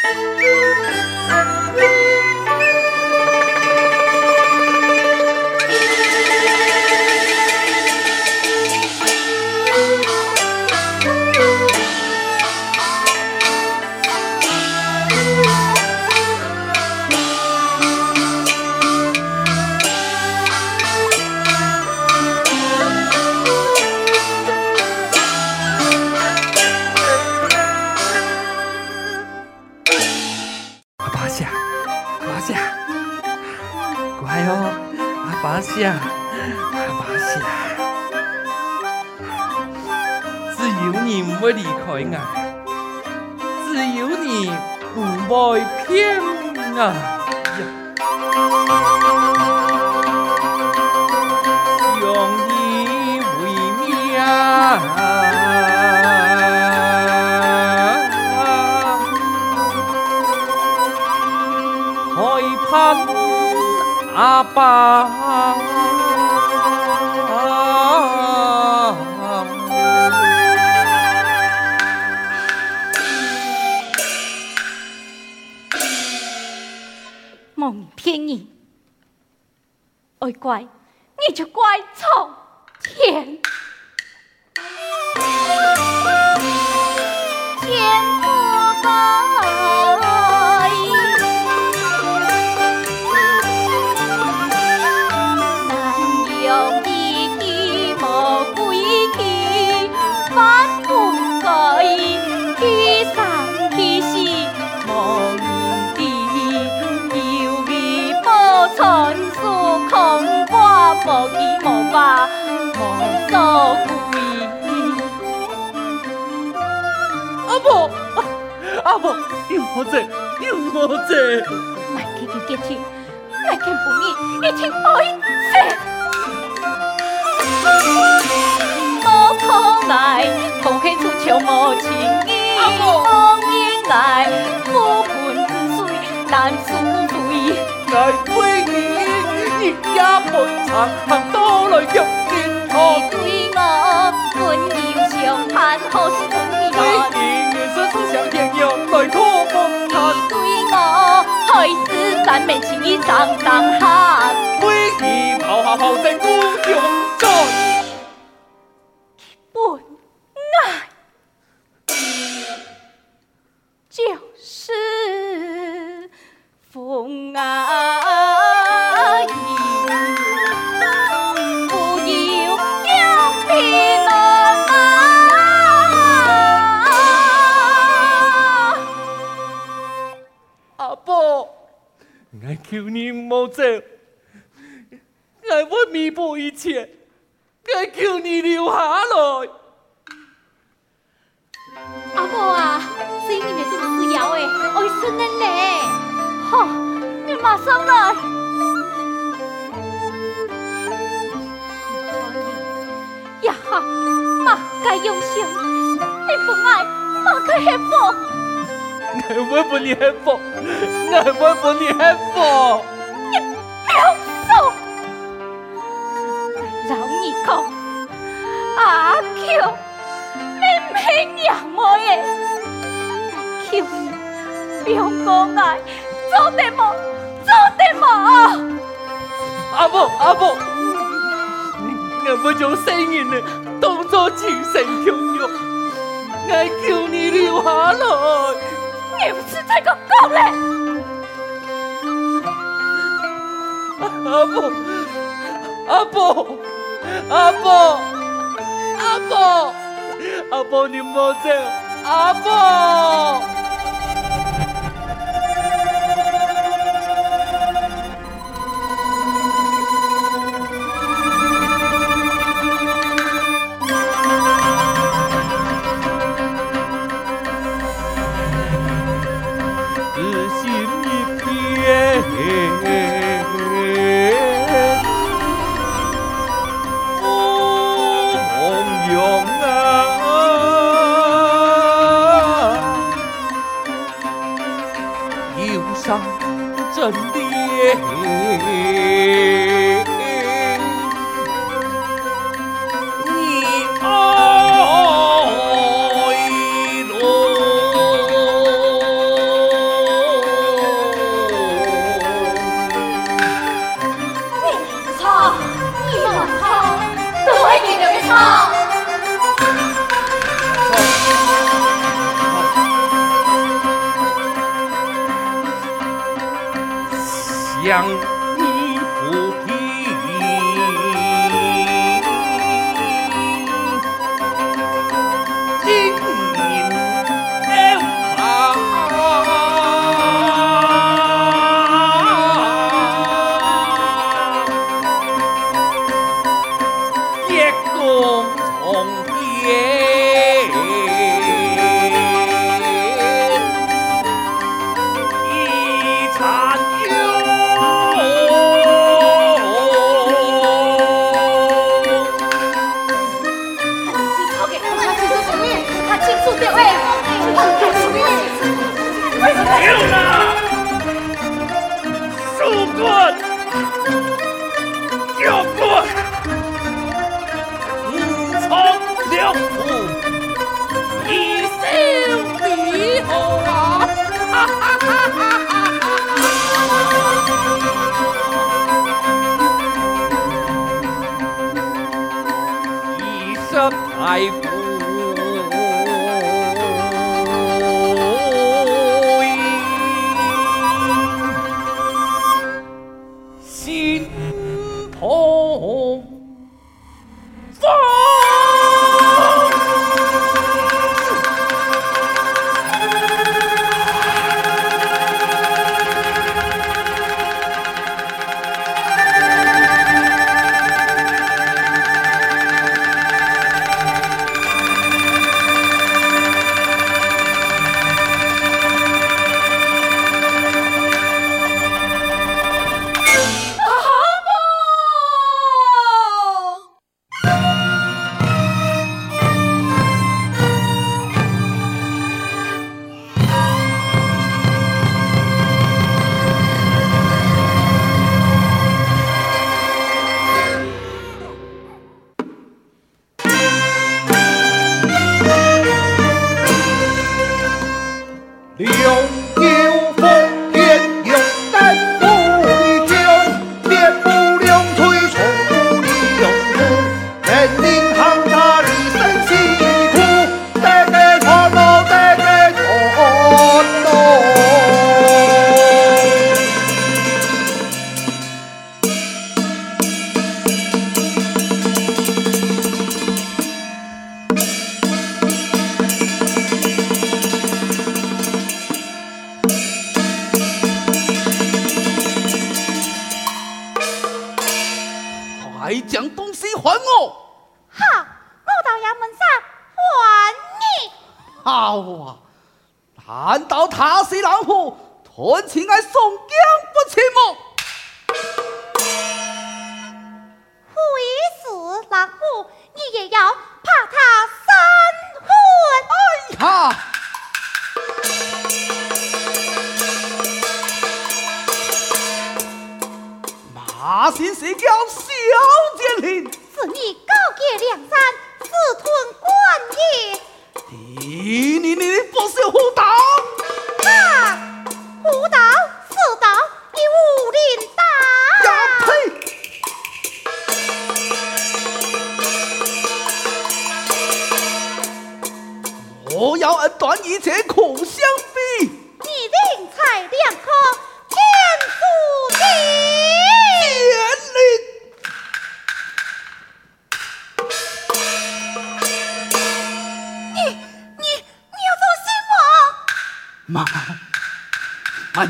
Música 阿爸，天。有我在，有我在。买给佢结听，买给不你，一听爱死。无可爱，空气出秋无情意。红颜爱，不分子孙难赎罪。爱对你，你也不曾行到来向前看。你对我温柔相盼，何时面情意长长喊，为你抛下豪情孤勇战。求你莫走，来，我弥补一切，我求你留下来。阿婆啊，是你们都需要的，我孙的呢。好，你马上来。呀哈，马该用心，你不爱，马该幸福。我不你幸福，我会帮你幸福。你不要说，老二讲阿乔，妹妹娘们耶，求你不要讲爱，做得冇，做得冇。阿婆阿婆，我不将生命的当作亲生养育，我求你留下来。你不是这个狗嘞！阿布，阿布，阿布，阿布，阿布，你莫走，阿婆。あ。心痛将东西还我。好，我到衙门上还你。好啊，难道他是老虎，团起来宋江不成吗？会死老虎，你也要怕他三分？哎呀！马先生，要死。小姐林，是你告结梁山私吞官业。你你你，不守胡唐。啊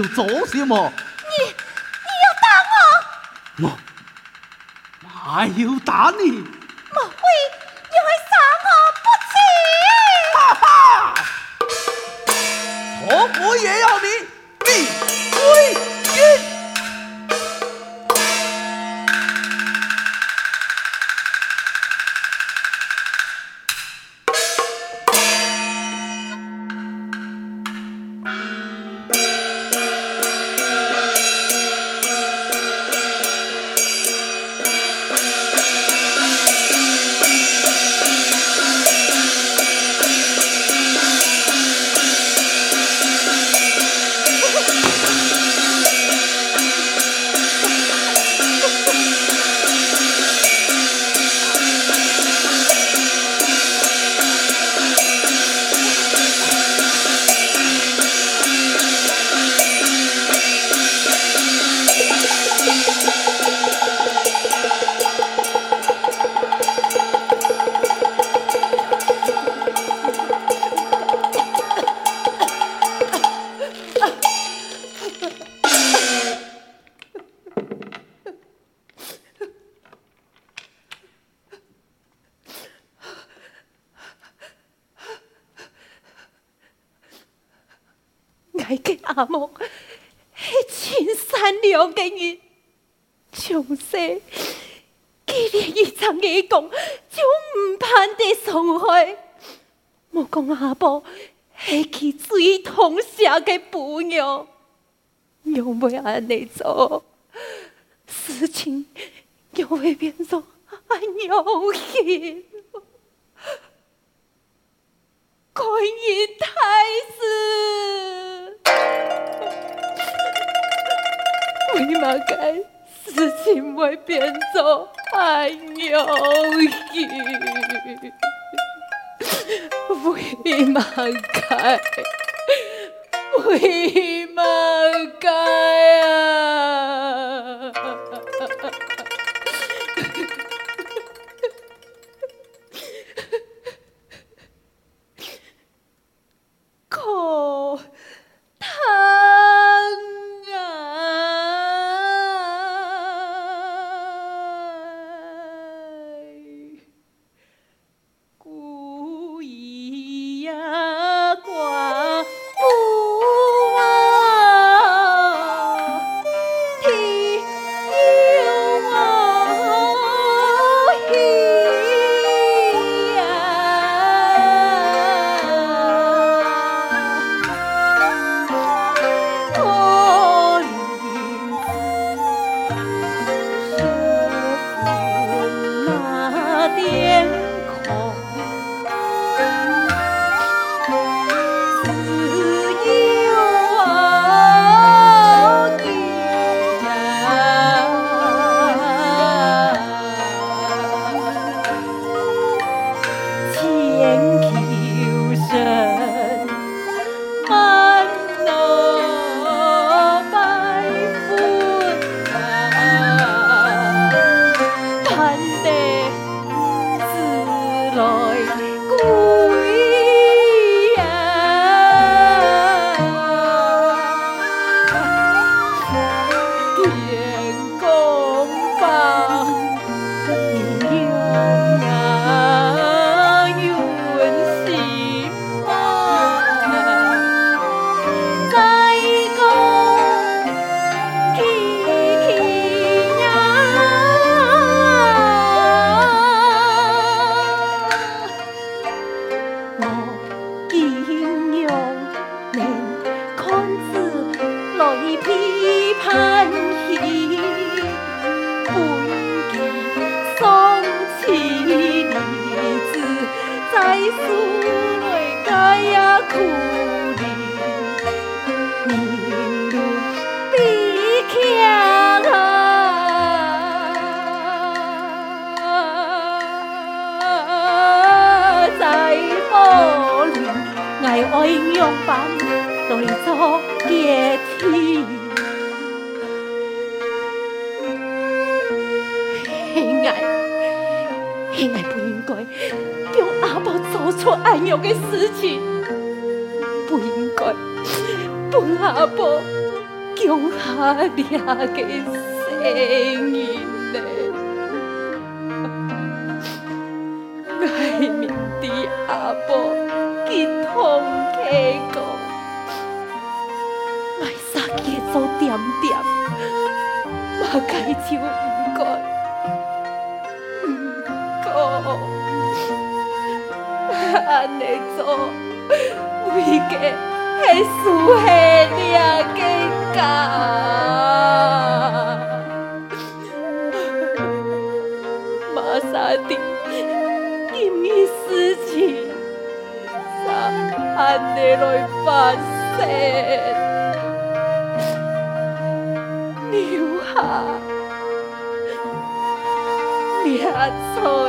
要做什么？你你要打我？我还要打你？莫非你会杀我不成？哈哈！我也要你！你。盼得伤害。莫讲阿婆是其最痛惜的朋友，又会安尼做，事情又会变做安有幸。观音太师，为嘛该事情会变做作安有幸？为嘛该？为嘛该啊？爱娘般对坐。爱，爱不应该将阿宝做出爱娘的事情，不应该将阿宝强下掠的声音。点点，莫开口，唔讲，唔敢，安尼做，为个系输下命计较 makassalam, ini. so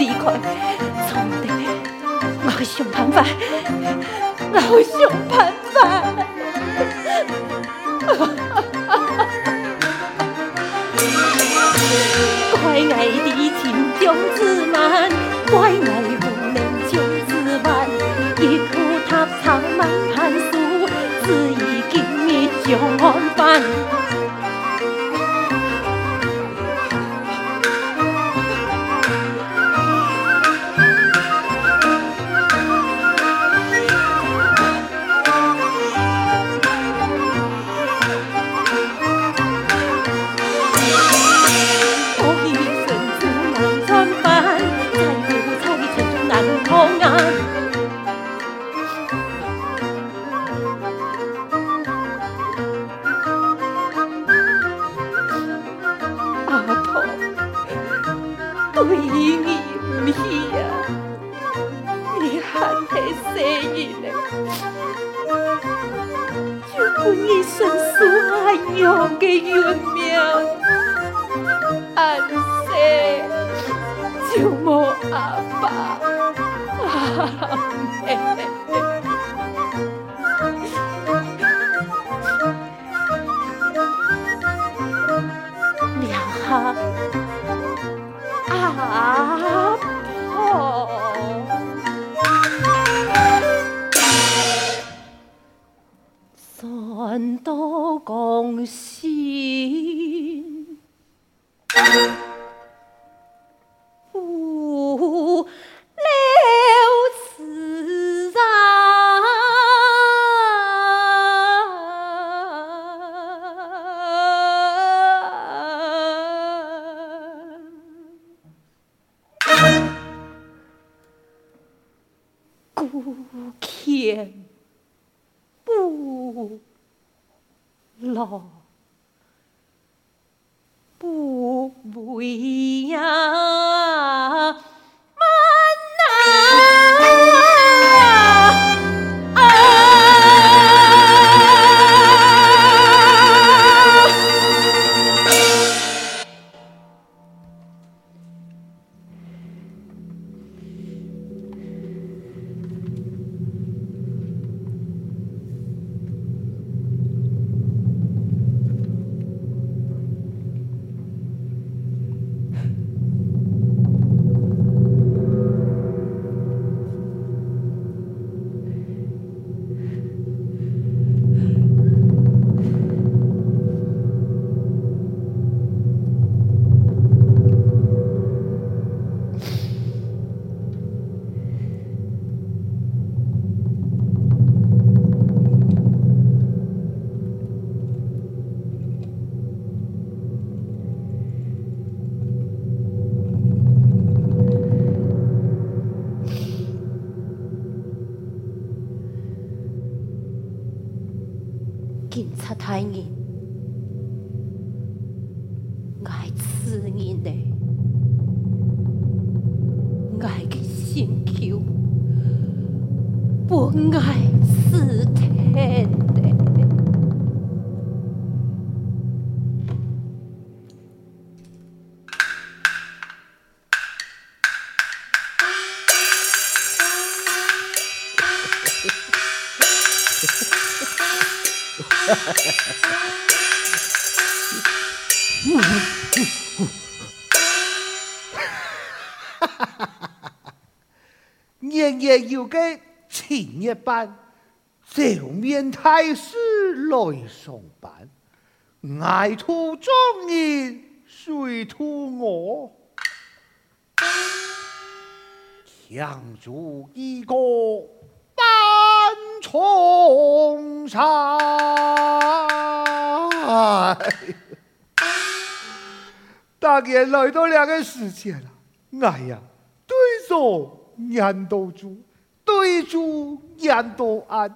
离开，总得我会想办法，我会想办法。怪爱的情将自满，we 也有个青叶班，就免太师来上班，爱徒众人随徒我，强做一个班重山。大概来到两个世界了，哎呀，对手。人都住，对住人都安，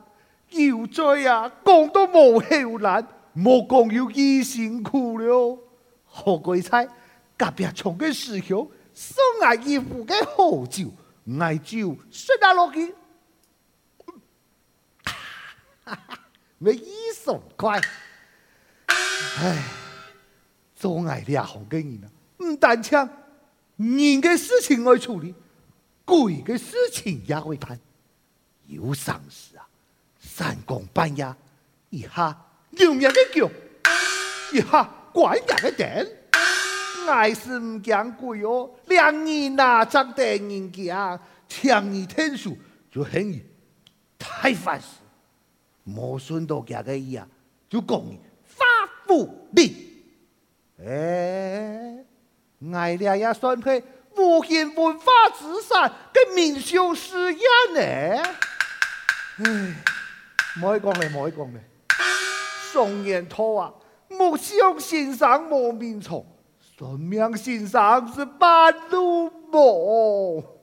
要追啊，讲都冇后难，莫讲要医辛苦了。何鬼猜？隔壁厂嘅师兄送来一壶嘅好酒，爱酒说得落去，没一手快。唉，做爱俩好嘅人啊，唔单抢人嘅事情爱处理，鬼嘅事情也会谈。有丧事啊，三更半夜，一下牛人嘅脚，一下拐人嘅电，爱是唔惊鬼哦，两年哪长得人惊，强你天数就很易太烦事，冇顺到家嘅意啊，就讲你发福利。哎，俺俩也算配无形文化资产跟名秀实验呢。唉，唔可以讲咧，唔可以讲咧。宋元头啊，木匠先生莫名从，算命先生是半路魔。